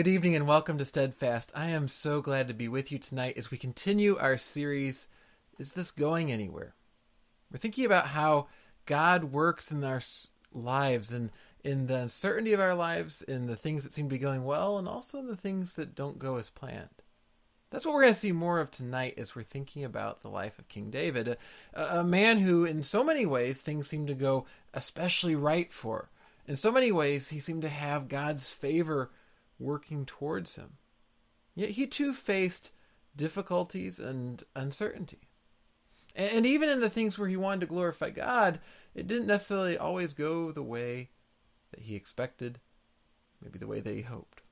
Good evening and welcome to Steadfast. I am so glad to be with you tonight as we continue our series, Is This Going Anywhere? We're thinking about how God works in our lives and in the uncertainty of our lives, in the things that seem to be going well, and also in the things that don't go as planned. That's what we're going to see more of tonight as we're thinking about the life of King David, a, a man who, in so many ways, things seem to go especially right for. In so many ways, he seemed to have God's favor working towards him. Yet he too faced difficulties and uncertainty. And even in the things where he wanted to glorify God, it didn't necessarily always go the way that he expected, maybe the way that he hoped.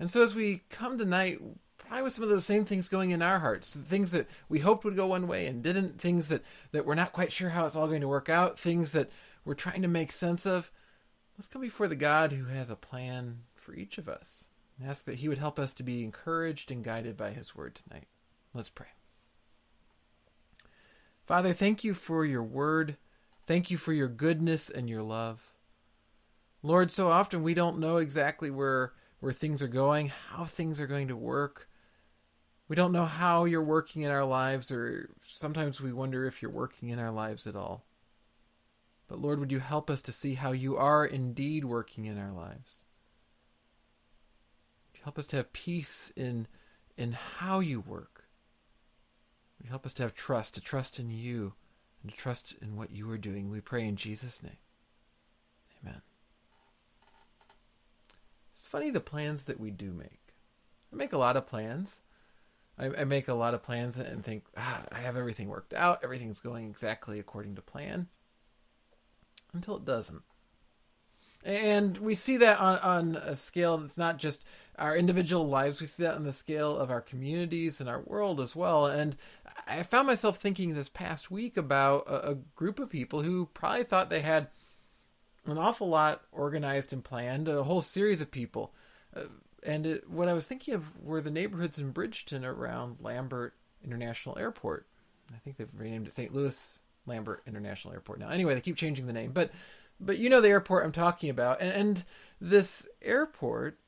And so as we come tonight, probably with some of those same things going in our hearts, things that we hoped would go one way and didn't, things that, that we're not quite sure how it's all going to work out, things that we're trying to make sense of, let's come before the God who has a plan for each of us. And ask that He would help us to be encouraged and guided by His word tonight. Let's pray. Father, thank you for your word. Thank you for your goodness and your love. Lord, so often we don't know exactly where where things are going, how things are going to work. We don't know how you're working in our lives, or sometimes we wonder if you're working in our lives at all. But Lord, would you help us to see how you are indeed working in our lives? Help us to have peace in in how you work. Help us to have trust, to trust in you, and to trust in what you are doing. We pray in Jesus' name. Amen. It's funny the plans that we do make. I make a lot of plans. I, I make a lot of plans and think, ah, I have everything worked out. Everything's going exactly according to plan. Until it doesn't. And we see that on, on a scale that's not just our individual lives, we see that on the scale of our communities and our world as well. And I found myself thinking this past week about a, a group of people who probably thought they had an awful lot organized and planned, a whole series of people. Uh, and it, what I was thinking of were the neighborhoods in Bridgeton around Lambert International Airport. I think they've renamed it St. Louis Lambert International Airport now. Anyway, they keep changing the name, but but you know the airport I'm talking about, and, and this airport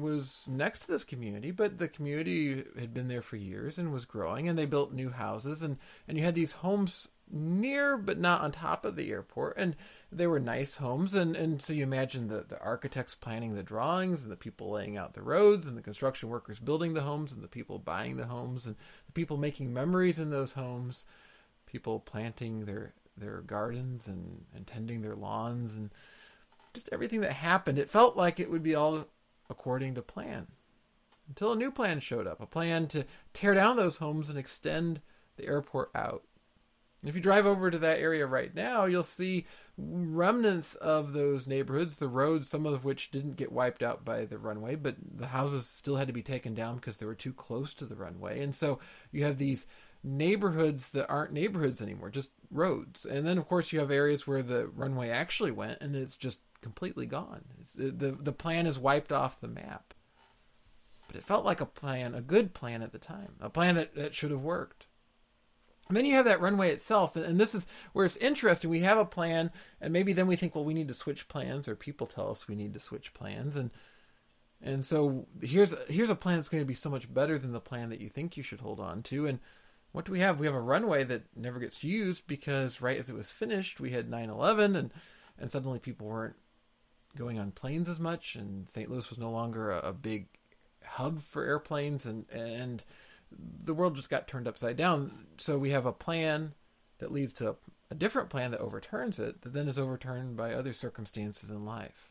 was next to this community, but the community had been there for years and was growing, and they built new houses, and and you had these homes near but not on top of the airport, and they were nice homes, and and so you imagine the the architects planning the drawings, and the people laying out the roads, and the construction workers building the homes, and the people buying the homes, and the people making memories in those homes, people planting their their gardens and, and tending their lawns and just everything that happened. It felt like it would be all according to plan until a new plan showed up a plan to tear down those homes and extend the airport out. If you drive over to that area right now, you'll see remnants of those neighborhoods, the roads, some of which didn't get wiped out by the runway, but the houses still had to be taken down because they were too close to the runway. And so you have these neighborhoods that aren't neighborhoods anymore, just roads. And then, of course, you have areas where the runway actually went and it's just completely gone. It's, the, the plan is wiped off the map. But it felt like a plan, a good plan at the time, a plan that, that should have worked. And then you have that runway itself, and this is where it's interesting. We have a plan, and maybe then we think, well, we need to switch plans, or people tell us we need to switch plans, and and so here's here's a plan that's going to be so much better than the plan that you think you should hold on to, and what do we have? We have a runway that never gets used because right as it was finished, we had 9/11 and and suddenly people weren't going on planes as much and St. Louis was no longer a, a big hub for airplanes and and the world just got turned upside down. So we have a plan that leads to a, a different plan that overturns it that then is overturned by other circumstances in life.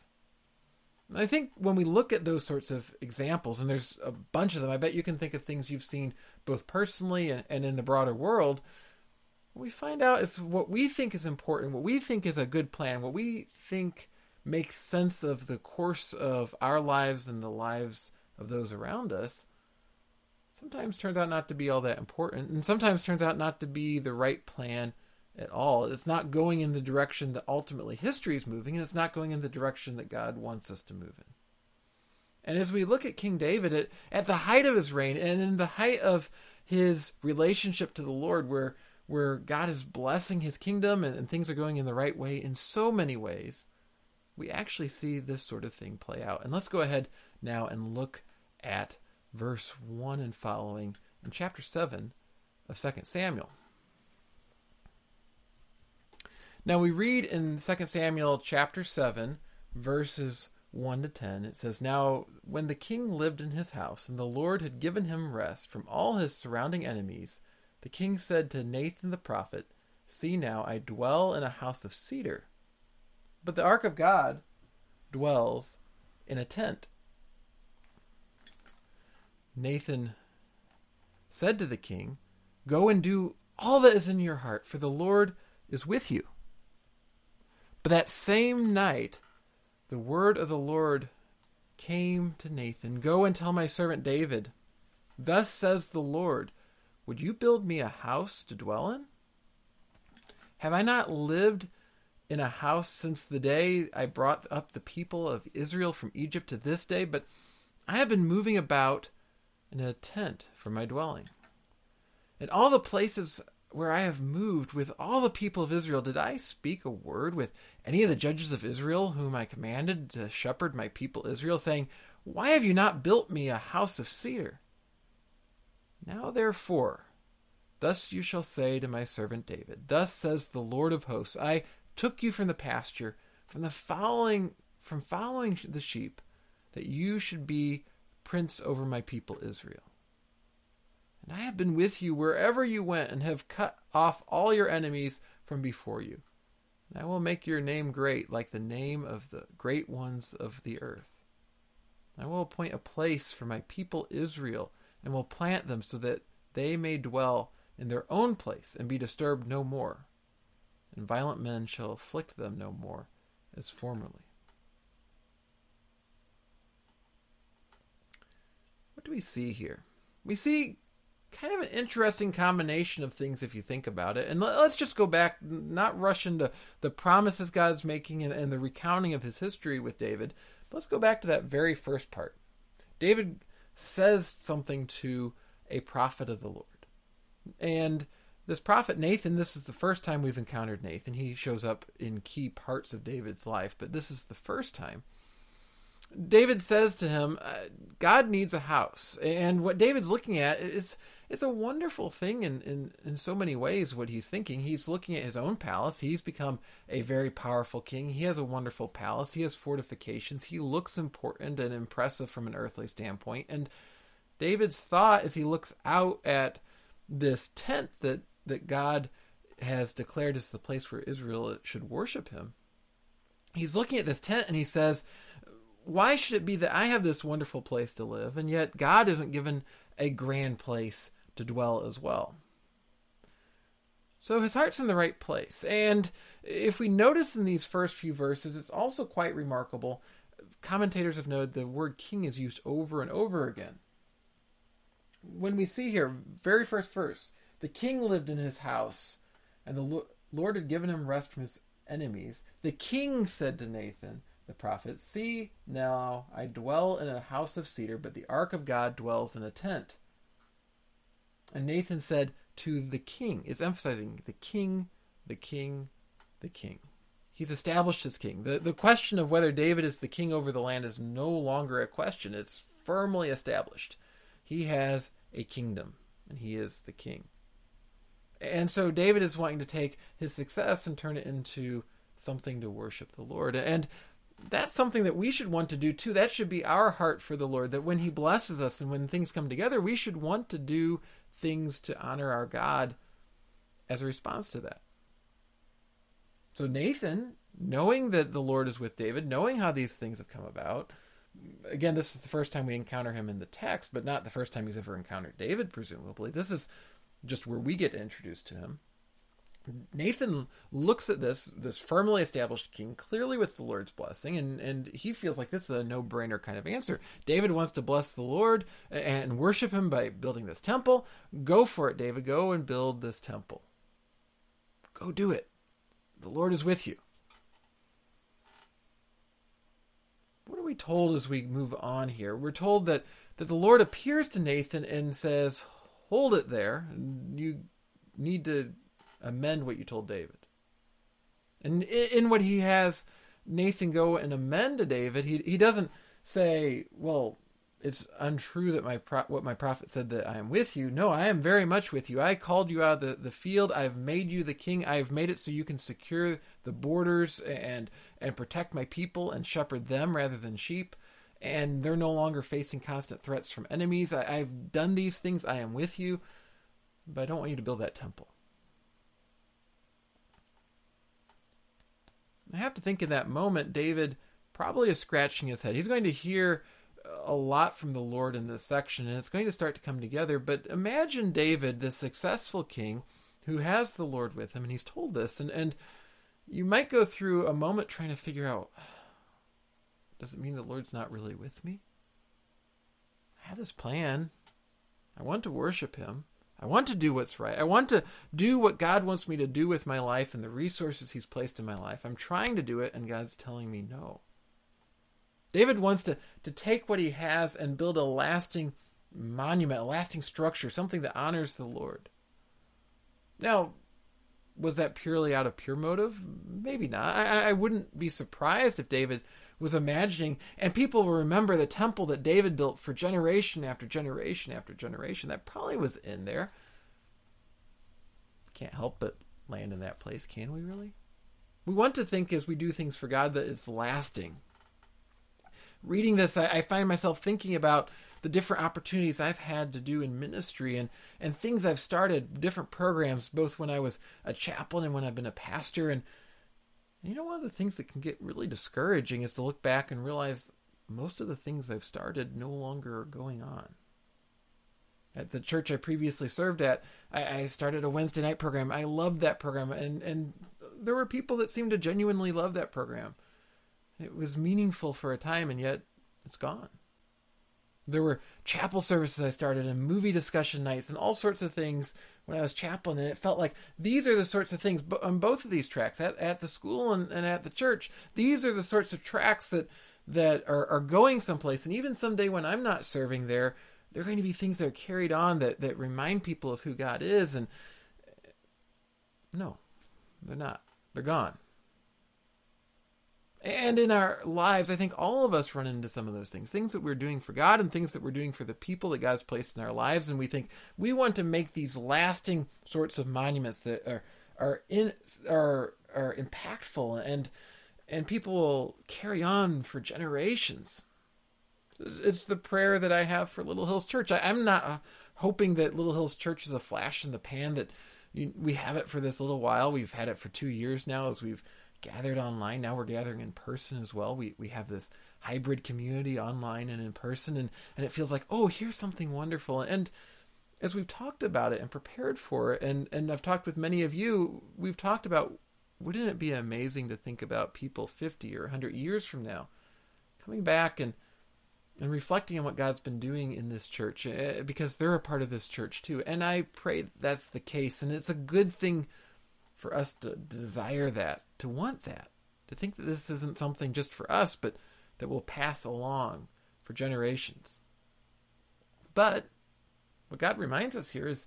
I think when we look at those sorts of examples, and there's a bunch of them, I bet you can think of things you've seen both personally and, and in the broader world. What we find out is what we think is important, what we think is a good plan, what we think makes sense of the course of our lives and the lives of those around us, sometimes turns out not to be all that important, and sometimes turns out not to be the right plan at all. It's not going in the direction that ultimately history is moving, and it's not going in the direction that God wants us to move in. And as we look at King David at, at the height of his reign and in the height of his relationship to the Lord, where where God is blessing his kingdom and, and things are going in the right way in so many ways, we actually see this sort of thing play out. And let's go ahead now and look at verse 1 and following in chapter 7 of 2 Samuel. Now we read in 2 Samuel chapter 7, verses 1 to 10, it says, Now when the king lived in his house, and the Lord had given him rest from all his surrounding enemies, the king said to Nathan the prophet, See now, I dwell in a house of cedar, but the ark of God dwells in a tent. Nathan said to the king, Go and do all that is in your heart, for the Lord is with you. But that same night, the word of the Lord came to Nathan Go and tell my servant David, Thus says the Lord, Would you build me a house to dwell in? Have I not lived in a house since the day I brought up the people of Israel from Egypt to this day? But I have been moving about in a tent for my dwelling. In all the places where I have moved with all the people of Israel, did I speak a word with any of the judges of Israel whom I commanded to shepherd my people Israel, saying, Why have you not built me a house of cedar? Now therefore, thus you shall say to my servant David, Thus says the Lord of hosts, I took you from the pasture, from the following from following the sheep, that you should be prince over my people Israel. And I have been with you wherever you went, and have cut off all your enemies from before you. And I will make your name great, like the name of the great ones of the earth. I will appoint a place for my people Israel, and will plant them so that they may dwell in their own place and be disturbed no more. And violent men shall afflict them no more as formerly. What do we see here? We see kind of an interesting combination of things if you think about it. And let's just go back, not rush into the promises God's making and, and the recounting of his history with David. But let's go back to that very first part. David says something to a prophet of the Lord. And this prophet Nathan, this is the first time we've encountered Nathan. He shows up in key parts of David's life, but this is the first time. David says to him, uh, God needs a house. And what David's looking at is it's a wonderful thing in, in, in so many ways what he's thinking. He's looking at his own palace. He's become a very powerful king. He has a wonderful palace. He has fortifications. He looks important and impressive from an earthly standpoint. And David's thought as he looks out at this tent that, that God has declared as the place where Israel should worship him. He's looking at this tent and he says, Why should it be that I have this wonderful place to live, and yet God isn't given a grand place to dwell as well. So his heart's in the right place. And if we notice in these first few verses, it's also quite remarkable. Commentators have noted the word king is used over and over again. When we see here, very first verse, the king lived in his house, and the Lord had given him rest from his enemies. The king said to Nathan, the prophet, See, now I dwell in a house of cedar, but the ark of God dwells in a tent. And Nathan said to the king, is emphasizing the king, the king, the king. He's established his king. The, the question of whether David is the king over the land is no longer a question, it's firmly established. He has a kingdom, and he is the king. And so David is wanting to take his success and turn it into something to worship the Lord. And that's something that we should want to do too. That should be our heart for the Lord. That when He blesses us and when things come together, we should want to do things to honor our God as a response to that. So, Nathan, knowing that the Lord is with David, knowing how these things have come about, again, this is the first time we encounter him in the text, but not the first time he's ever encountered David, presumably. This is just where we get introduced to him. Nathan looks at this this firmly established king clearly with the Lord's blessing, and and he feels like this is a no brainer kind of answer. David wants to bless the Lord and worship Him by building this temple. Go for it, David. Go and build this temple. Go do it. The Lord is with you. What are we told as we move on here? We're told that that the Lord appears to Nathan and says, "Hold it there. You need to amend what you told David. And in what he has Nathan go and amend to David, he he doesn't say, "Well, it's untrue that my pro- what my prophet said that I am with you." No, I am very much with you. I called you out of the, the field. I've made you the king. I've made it so you can secure the borders and and protect my people and shepherd them rather than sheep. And they're no longer facing constant threats from enemies. I, I've done these things. I am with you, but I don't want you to build that temple. I have to think in that moment, David probably is scratching his head. He's going to hear a lot from the Lord in this section, and it's going to start to come together. But imagine David, the successful king who has the Lord with him, and he's told this, and, and you might go through a moment trying to figure out does it mean the Lord's not really with me? I have this plan. I want to worship him. I want to do what's right. I want to do what God wants me to do with my life and the resources He's placed in my life. I'm trying to do it, and God's telling me no. David wants to, to take what he has and build a lasting monument, a lasting structure, something that honors the Lord. Now, was that purely out of pure motive? Maybe not. I, I wouldn't be surprised if David was imagining, and people will remember the temple that David built for generation after generation after generation. That probably was in there. Can't help but land in that place, can we really? We want to think as we do things for God that it's lasting. Reading this, I, I find myself thinking about the different opportunities I've had to do in ministry and, and things I've started, different programs, both when I was a chaplain and when I've been a pastor. And you know, one of the things that can get really discouraging is to look back and realize most of the things I've started no longer are going on. At the church I previously served at, I, I started a Wednesday night program. I loved that program, and, and there were people that seemed to genuinely love that program. It was meaningful for a time, and yet it's gone. There were chapel services I started and movie discussion nights and all sorts of things when I was chaplain. And it felt like these are the sorts of things on both of these tracks at, at the school and, and at the church. These are the sorts of tracks that that are, are going someplace. And even someday when I'm not serving there, there are going to be things that are carried on that, that remind people of who God is. And no, they're not. They're gone. And in our lives, I think all of us run into some of those things things that we're doing for God and things that we're doing for the people that God's placed in our lives. And we think we want to make these lasting sorts of monuments that are, are, in, are, are impactful and, and people will carry on for generations. It's the prayer that I have for Little Hills Church. I, am not uh, hoping that Little Hills Church is a flash in the pan, that you, we have it for this little while. We've had it for two years now as we've gathered online. Now we're gathering in person as well. We we have this hybrid community online and in person and, and it feels like, oh, here's something wonderful. And as we've talked about it and prepared for it, and, and I've talked with many of you, we've talked about wouldn't it be amazing to think about people 50 or 100 years from now coming back and and reflecting on what God's been doing in this church eh, because they're a part of this church too. And I pray that's the case and it's a good thing for us to desire that, to want that, to think that this isn't something just for us, but that will pass along for generations. But what God reminds us here is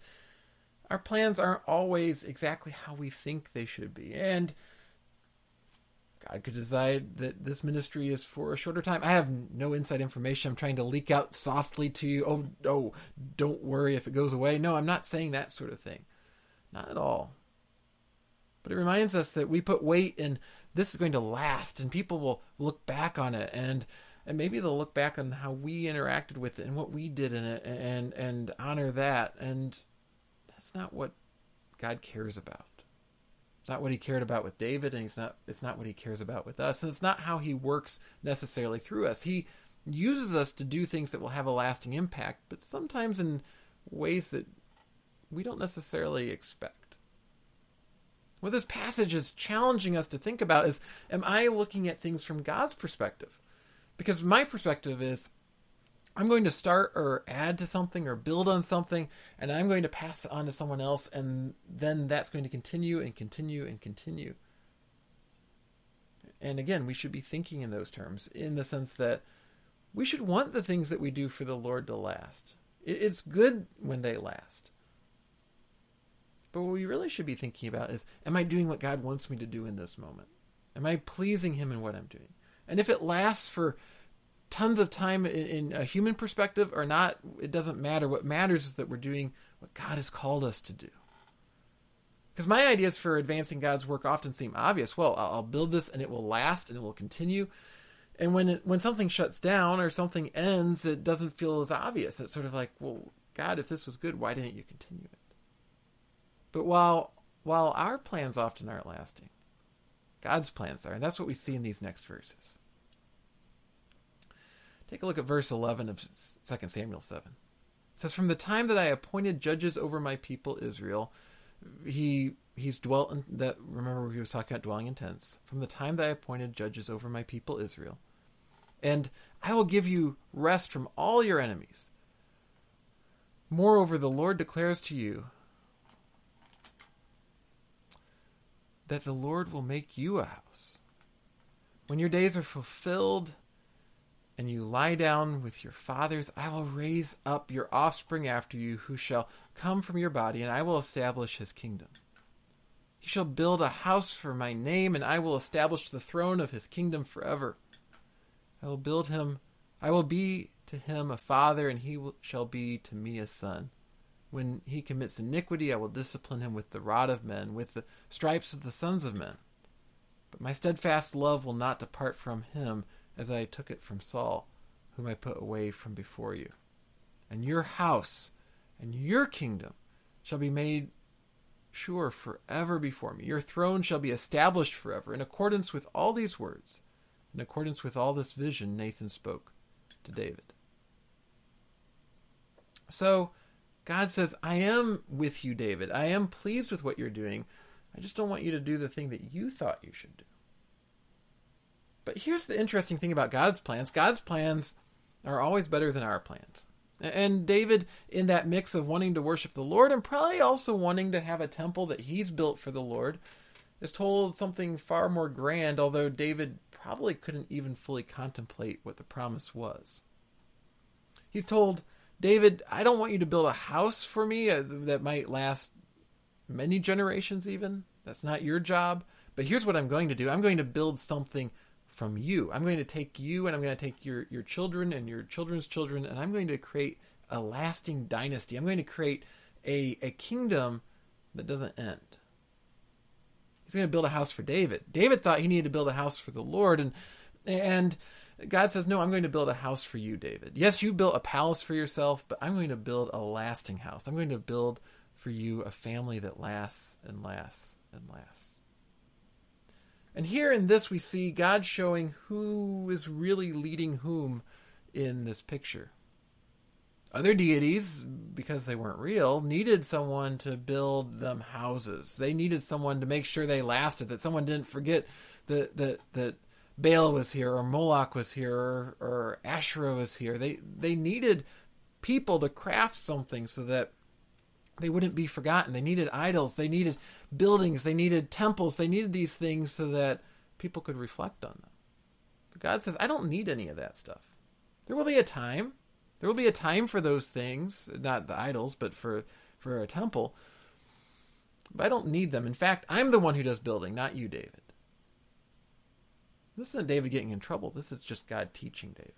our plans aren't always exactly how we think they should be. And God could decide that this ministry is for a shorter time. I have no inside information. I'm trying to leak out softly to you. Oh, oh, don't worry if it goes away. No, I'm not saying that sort of thing. Not at all. But it reminds us that we put weight in this is going to last and people will look back on it and and maybe they'll look back on how we interacted with it and what we did in it and and honor that and that's not what God cares about. It's not what he cared about with David and he's not it's not what he cares about with us and it's not how he works necessarily through us. He uses us to do things that will have a lasting impact, but sometimes in ways that we don't necessarily expect. What this passage is challenging us to think about is Am I looking at things from God's perspective? Because my perspective is I'm going to start or add to something or build on something, and I'm going to pass it on to someone else, and then that's going to continue and continue and continue. And again, we should be thinking in those terms, in the sense that we should want the things that we do for the Lord to last. It's good when they last. But what we really should be thinking about is Am I doing what God wants me to do in this moment? Am I pleasing Him in what I'm doing? And if it lasts for tons of time in, in, a human perspective or not, it doesn't matter. What matters is that we're doing what God has called us to do. Because my ideas for advancing God's work often seem obvious. Well, I'll build this and it will last and it will continue. And when it, when something shuts down or something ends, it doesn't feel as obvious. It's sort of like, well, God, if this was good, why didn't you continue it? But while while our plans often aren't lasting, God's plans are, and that's what we see in these next verses. Take a look at verse 11 of 2 Samuel 7. It says, From the time that I appointed judges over my people Israel, he he's dwelt in that remember he was talking about dwelling in tents. From the time that I appointed judges over my people Israel, and I will give you rest from all your enemies. Moreover, the Lord declares to you that the Lord will make you a house. When your days are fulfilled and you lie down with your fathers, I will raise up your offspring after you, who shall come from your body, and I will establish his kingdom. He shall build a house for my name, and I will establish the throne of his kingdom forever. I will build him, I will be to him a father, and he will, shall be to me a son. When he commits iniquity, I will discipline him with the rod of men, with the stripes of the sons of men. But my steadfast love will not depart from him, as I took it from Saul, whom I put away from before you. And your house and your kingdom shall be made sure forever before me. Your throne shall be established forever, in accordance with all these words, in accordance with all this vision Nathan spoke to David. So, God says, I am with you, David. I am pleased with what you're doing. I just don't want you to do the thing that you thought you should do. But here's the interesting thing about God's plans God's plans are always better than our plans. And David, in that mix of wanting to worship the Lord and probably also wanting to have a temple that he's built for the Lord, is told something far more grand, although David probably couldn't even fully contemplate what the promise was. He's told, David, I don't want you to build a house for me uh, that might last many generations, even. That's not your job. But here's what I'm going to do I'm going to build something from you. I'm going to take you and I'm going to take your, your children and your children's children, and I'm going to create a lasting dynasty. I'm going to create a, a kingdom that doesn't end. He's going to build a house for David. David thought he needed to build a house for the Lord, and and God says, No, I'm going to build a house for you, David. Yes, you built a palace for yourself, but I'm going to build a lasting house. I'm going to build for you a family that lasts and lasts and lasts. And here in this, we see God showing who is really leading whom in this picture. Other deities, because they weren't real, needed someone to build them houses. They needed someone to make sure they lasted, that someone didn't forget that that that Baal was here or Moloch was here or, or Asherah was here. They they needed people to craft something so that they wouldn't be forgotten. They needed idols, they needed buildings, they needed temples, they needed these things so that people could reflect on them. But God says, I don't need any of that stuff. There will be a time. There will be a time for those things, not the idols, but for for a temple. But I don't need them. In fact, I'm the one who does building, not you, David. This isn't David getting in trouble. This is just God teaching David.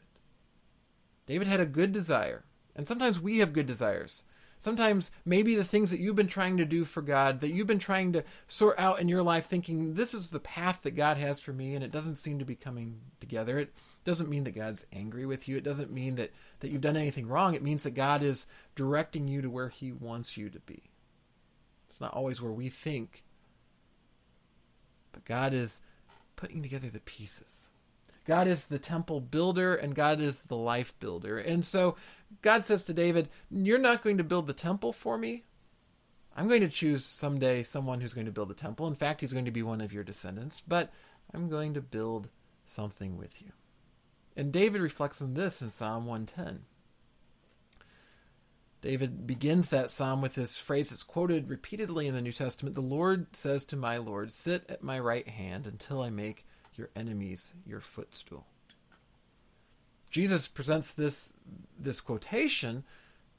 David had a good desire. And sometimes we have good desires. Sometimes maybe the things that you've been trying to do for God, that you've been trying to sort out in your life, thinking this is the path that God has for me, and it doesn't seem to be coming together. It doesn't mean that God's angry with you. It doesn't mean that, that you've done anything wrong. It means that God is directing you to where He wants you to be. It's not always where we think, but God is putting together the pieces. God is the temple builder and God is the life builder. And so God says to David, You're not going to build the temple for me. I'm going to choose someday someone who's going to build the temple. In fact, he's going to be one of your descendants, but I'm going to build something with you. And David reflects on this in Psalm 110. David begins that psalm with this phrase that's quoted repeatedly in the New Testament The Lord says to my Lord, Sit at my right hand until I make your enemies your footstool. Jesus presents this this quotation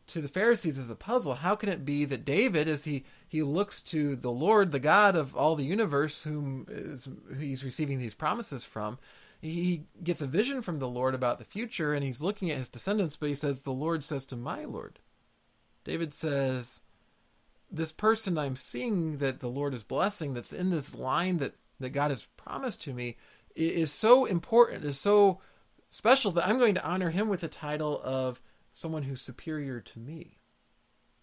to the Pharisees as a puzzle. How can it be that David, as he, he looks to the Lord, the God of all the universe, whom is, he's receiving these promises from, he gets a vision from the Lord about the future and he's looking at his descendants, but he says, The Lord says to my Lord. David says, This person I'm seeing that the Lord is blessing, that's in this line that, that God has promised to me, is so important, is so special that I'm going to honor him with the title of someone who's superior to me.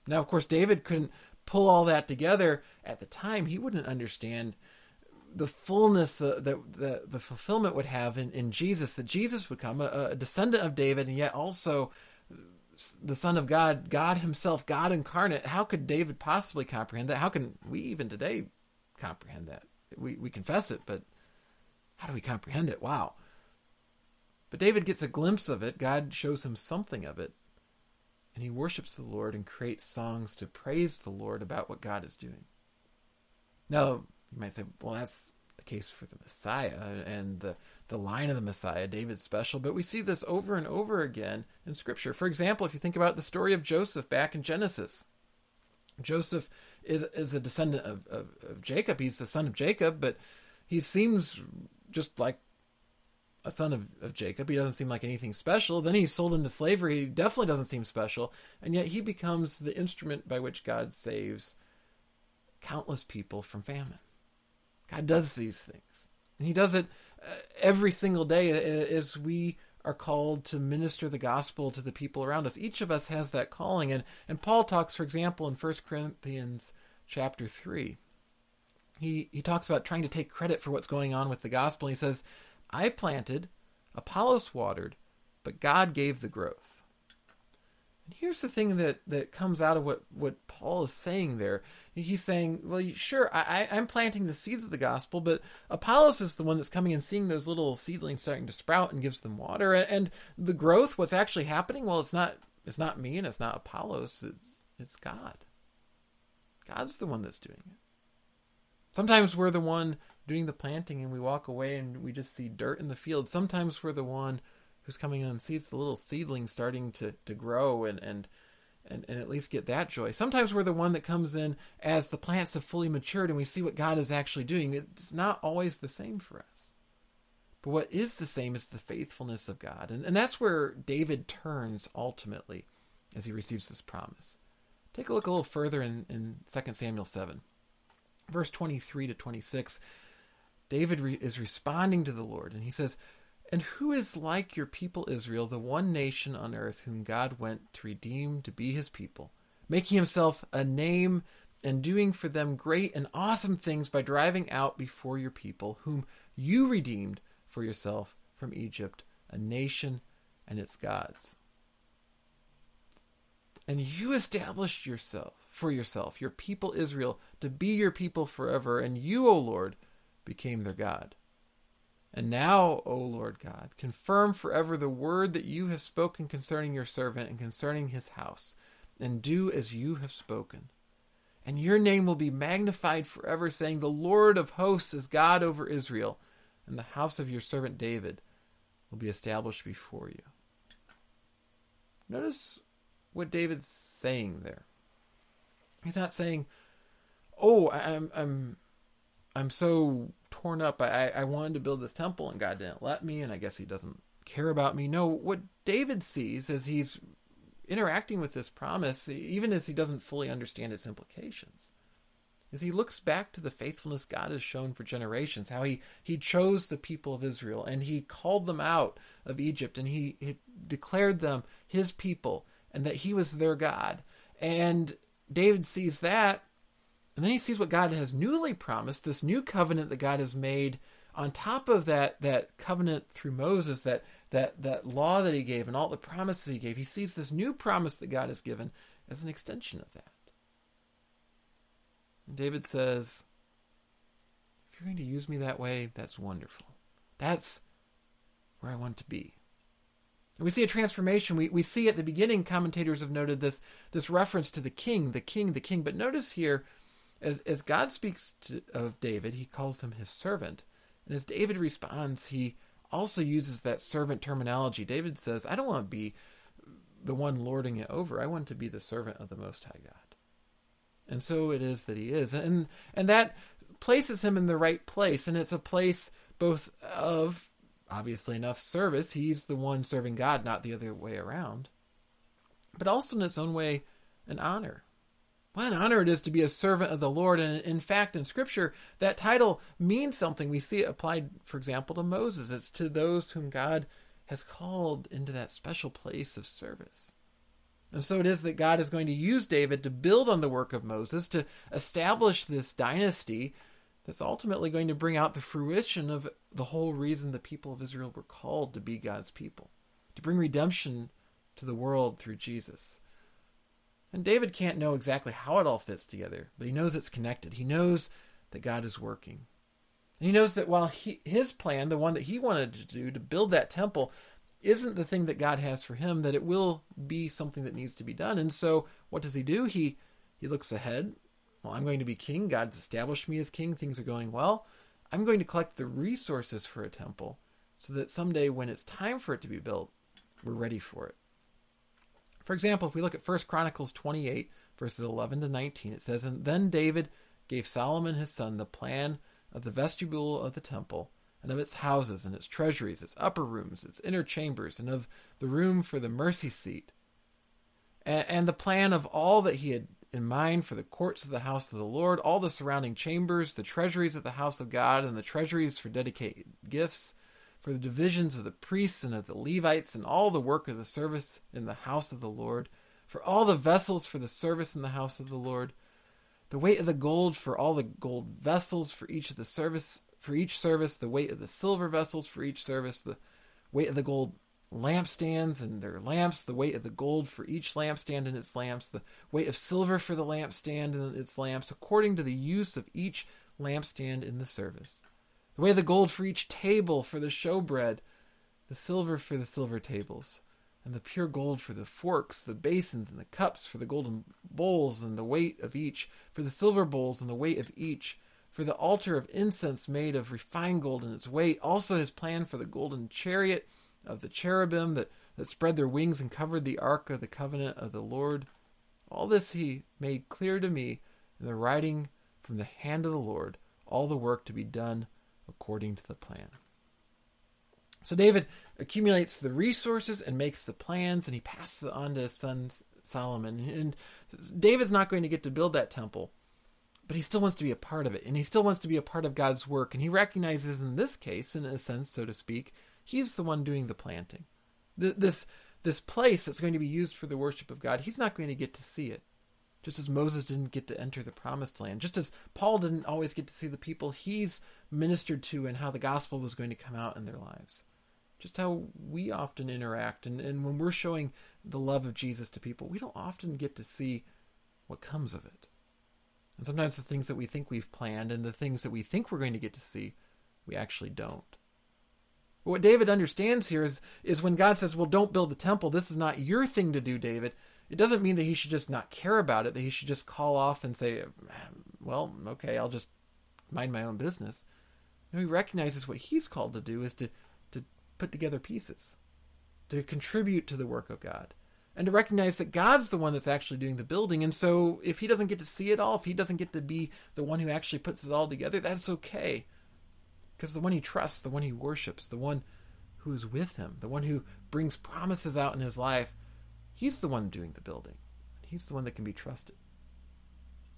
Now, of course, David couldn't pull all that together at the time. He wouldn't understand the fullness uh, that the, the fulfillment would have in, in Jesus, that Jesus would come, a, a descendant of David, and yet also the Son of God, God Himself, God incarnate. How could David possibly comprehend that? How can we even today comprehend that? We, we confess it, but how do we comprehend it? Wow. But David gets a glimpse of it. God shows him something of it. And he worships the Lord and creates songs to praise the Lord about what God is doing. Now, you might say, well, that's the case for the Messiah and the, the line of the Messiah, David's special, but we see this over and over again in Scripture. For example, if you think about the story of Joseph back in Genesis, Joseph is, is a descendant of, of, of Jacob. He's the son of Jacob, but he seems just like a son of, of Jacob. He doesn't seem like anything special. Then he's sold into slavery. He definitely doesn't seem special. And yet he becomes the instrument by which God saves countless people from famine. God does these things. And he does it uh, every single day as we are called to minister the gospel to the people around us. Each of us has that calling. And, and Paul talks, for example, in 1 Corinthians chapter 3. He, he talks about trying to take credit for what's going on with the gospel. He says, I planted, Apollos watered, but God gave the growth. And here's the thing that, that comes out of what, what Paul is saying there. He's saying, well, sure, I, I'm planting the seeds of the gospel, but Apollos is the one that's coming and seeing those little seedlings starting to sprout and gives them water. And the growth, what's actually happening, well, it's not it's not me and it's not Apollos, it's, it's God. God's the one that's doing it. Sometimes we're the one doing the planting and we walk away and we just see dirt in the field. Sometimes we're the one who's coming on seeds the little seedling starting to, to grow and, and and and at least get that joy. Sometimes we're the one that comes in as the plants have fully matured and we see what God is actually doing. It's not always the same for us. But what is the same is the faithfulness of God. And, and that's where David turns ultimately as he receives this promise. Take a look a little further in, in 2 Samuel 7, verse 23 to 26. David re- is responding to the Lord, and he says, And who is like your people Israel, the one nation on earth whom God went to redeem to be his people, making himself a name and doing for them great and awesome things by driving out before your people, whom you redeemed for yourself from Egypt, a nation and its gods. And you established yourself for yourself, your people Israel, to be your people forever, and you, O Lord, became their God. And now, O Lord God, confirm forever the word that you have spoken concerning your servant and concerning his house, and do as you have spoken. And your name will be magnified forever, saying, The Lord of hosts is God over Israel, and the house of your servant David will be established before you. Notice what David's saying there. He's not saying, "Oh, I'm I'm I'm so torn up. I, I wanted to build this temple and God didn't let me, and I guess He doesn't care about me. No, what David sees as he's interacting with this promise, even as he doesn't fully understand its implications, is he looks back to the faithfulness God has shown for generations, how he, he chose the people of Israel and he called them out of Egypt and he, he declared them his people and that he was their God. And David sees that and then he sees what God has newly promised, this new covenant that God has made on top of that that covenant through Moses, that that that law that he gave and all the promises he gave. He sees this new promise that God has given as an extension of that. And David says, if you're going to use me that way, that's wonderful. That's where I want to be. And we see a transformation. We, we see at the beginning, commentators have noted this, this reference to the king, the king, the king. But notice here, as, as God speaks to, of David, he calls him his servant. And as David responds, he also uses that servant terminology. David says, I don't want to be the one lording it over. I want to be the servant of the Most High God. And so it is that he is. And and that places him in the right place. And it's a place both of obviously enough service. He's the one serving God, not the other way around. But also in its own way, an honor. What an honor it is to be a servant of the Lord. And in fact, in Scripture, that title means something. We see it applied, for example, to Moses. It's to those whom God has called into that special place of service. And so it is that God is going to use David to build on the work of Moses, to establish this dynasty that's ultimately going to bring out the fruition of the whole reason the people of Israel were called to be God's people, to bring redemption to the world through Jesus. And David can't know exactly how it all fits together, but he knows it's connected. He knows that God is working. And he knows that while he, his plan, the one that he wanted to do, to build that temple, isn't the thing that God has for him, that it will be something that needs to be done. And so what does he do? He he looks ahead. Well, I'm going to be king. God's established me as king. Things are going well. I'm going to collect the resources for a temple so that someday when it's time for it to be built, we're ready for it. For example, if we look at 1 Chronicles 28, verses 11 to 19, it says, And then David gave Solomon his son the plan of the vestibule of the temple and of its houses and its treasuries, its upper rooms, its inner chambers, and of the room for the mercy seat, and, and the plan of all that he had in mind for the courts of the house of the Lord, all the surrounding chambers, the treasuries of the house of God, and the treasuries for dedicated gifts, for the divisions of the priests and of the Levites, and all the work of the service in the house of the Lord, for all the vessels for the service in the house of the Lord, the weight of the gold for all the gold vessels for each of the service for each service, the weight of the silver vessels for each service, the weight of the gold lampstands and their lamps, the weight of the gold for each lampstand and its lamps, the weight of silver for the lampstand and its lamps, according to the use of each lampstand in the service. The way the gold for each table for the showbread, the silver for the silver tables, and the pure gold for the forks, the basins, and the cups for the golden bowls, and the weight of each, for the silver bowls, and the weight of each, for the altar of incense made of refined gold and its weight, also his plan for the golden chariot of the cherubim that, that spread their wings and covered the ark of the covenant of the Lord. All this he made clear to me in the writing from the hand of the Lord, all the work to be done according to the plan. So David accumulates the resources and makes the plans, and he passes it on to his son Solomon. And David's not going to get to build that temple but he still wants to be a part of it and he still wants to be a part of God's work and he recognizes in this case in a sense so to speak he's the one doing the planting this this place that's going to be used for the worship of God he's not going to get to see it just as Moses didn't get to enter the promised land just as Paul didn't always get to see the people he's ministered to and how the gospel was going to come out in their lives just how we often interact and, and when we're showing the love of Jesus to people we don't often get to see what comes of it and sometimes the things that we think we've planned and the things that we think we're going to get to see, we actually don't. But what David understands here is, is when God says, Well, don't build the temple, this is not your thing to do, David. It doesn't mean that he should just not care about it, that he should just call off and say, Well, okay, I'll just mind my own business. No, he recognizes what he's called to do is to, to put together pieces, to contribute to the work of God and to recognize that God's the one that's actually doing the building. And so if he doesn't get to see it all, if he doesn't get to be the one who actually puts it all together, that's okay. Because the one he trusts, the one he worships, the one who is with him, the one who brings promises out in his life, he's the one doing the building. He's the one that can be trusted.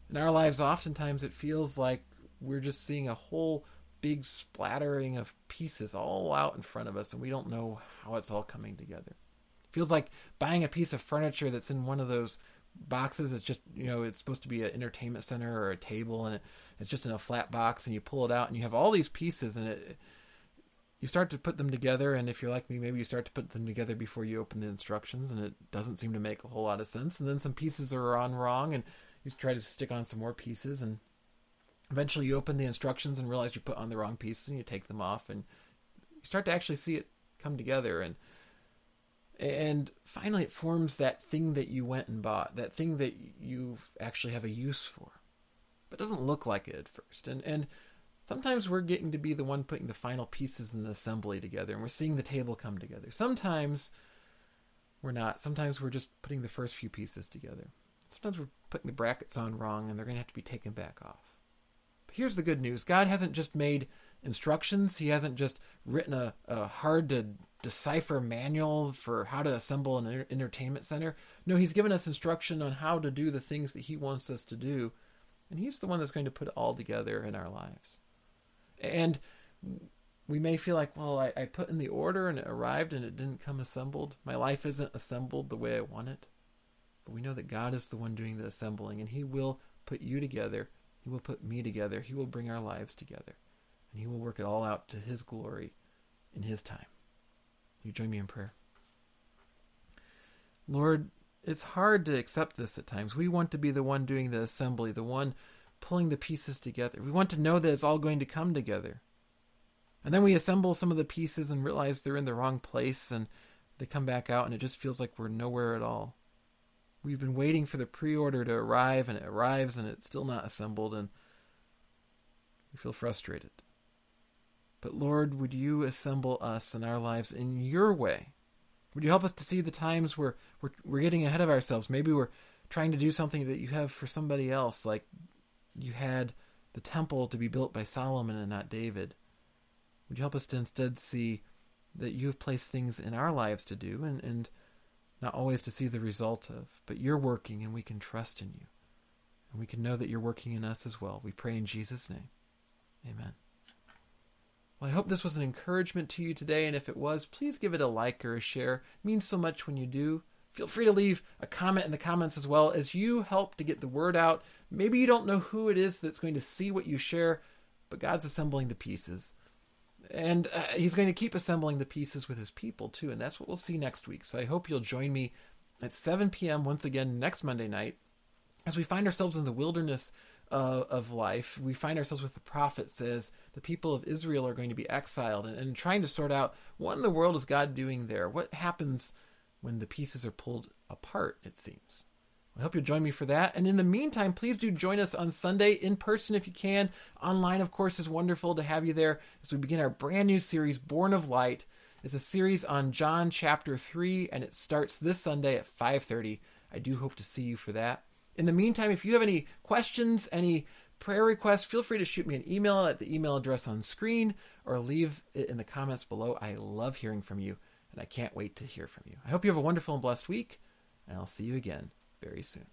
In our lives, oftentimes it feels like we're just seeing a whole big splattering of pieces all out in front of us, and we don't know how it's all coming together. It Feels like buying a piece of furniture that's in one of those boxes. It's just you know it's supposed to be an entertainment center or a table, and it, it's just in a flat box, and you pull it out, and you have all these pieces, and it you start to put them together, and if you're like me, maybe you start to put them together before you open the instructions, and it doesn't seem to make a whole lot of sense. And then some pieces are on wrong, and you try to stick on some more pieces, and eventually you open the instructions and realize you put on the wrong pieces, and you take them off, and you start to actually see it come together. And and finally it forms that thing that you went and bought that thing that you actually have a use for but doesn't look like it at first and and sometimes we're getting to be the one putting the final pieces in the assembly together and we're seeing the table come together sometimes we're not. Sometimes we're just putting the first few pieces together. Sometimes we're putting the brackets on wrong and they're going to have to be taken back off. But here's the good news God hasn't just made instructions, He hasn't just written a, a hard to decipher manual for how to assemble an entertainment center. No, He's given us instruction on how to do the things that He wants us to do. And He's the one that's going to put it all together in our lives. And we may feel like, well, I, I, put in the order and it arrived and it didn't come assembled. My life isn't assembled the way I want it. But we know that God is the one doing the assembling and He will put you together. He will put me together. He will bring our lives together. And He will work it all out to His glory in His time. You join me in prayer. Lord, it's hard to accept this at times. We want to be the one doing the assembly, the one pulling the pieces together. We want to know that it's all going to come together. And then we assemble some of the pieces and realize they're in the wrong place and they come back out and it just feels like we're nowhere at all. We've been waiting for the pre order to arrive and it arrives and it's still not assembled and we feel frustrated. But Lord, would you assemble us and our lives in your way? Would you help us to see the times where we're, we're getting ahead of ourselves? Maybe we're trying to do something that you have for somebody else, like you had the temple to be built by Solomon and not David. Would you help us to instead see that you have placed things in our lives to do and, and not always to see the result of, but you're working and we can trust in you. And we can know that you're working in us as well. We pray in Jesus' name. Amen. Well, I hope this was an encouragement to you today, and if it was, please give it a like or a share. It means so much when you do. Feel free to leave a comment in the comments as well as you help to get the word out. Maybe you don't know who it is that's going to see what you share, but God's assembling the pieces. And uh, he's going to keep assembling the pieces with his people too and that's what we'll see next week. So i hope you'll join me at 7 p.m once again next monday night as we find ourselves in the wilderness uh, of life. We find ourselves with the prophet says the people of israel are going to be exiled and, and trying to sort out what in the world is god doing there? What happens when the pieces are pulled apart it seems I hope you'll join me for that. And in the meantime, please do join us on Sunday in person if you can. Online, of course, is wonderful to have you there as we begin our brand new series, Born of Light. It's a series on John chapter 3, and it starts this Sunday at 5:30. I do hope to see you for that. In the meantime, if you have any questions, any prayer requests, feel free to shoot me an email at the email address on screen or leave it in the comments below. I love hearing from you, and I can't wait to hear from you. I hope you have a wonderful and blessed week, and I'll see you again very soon.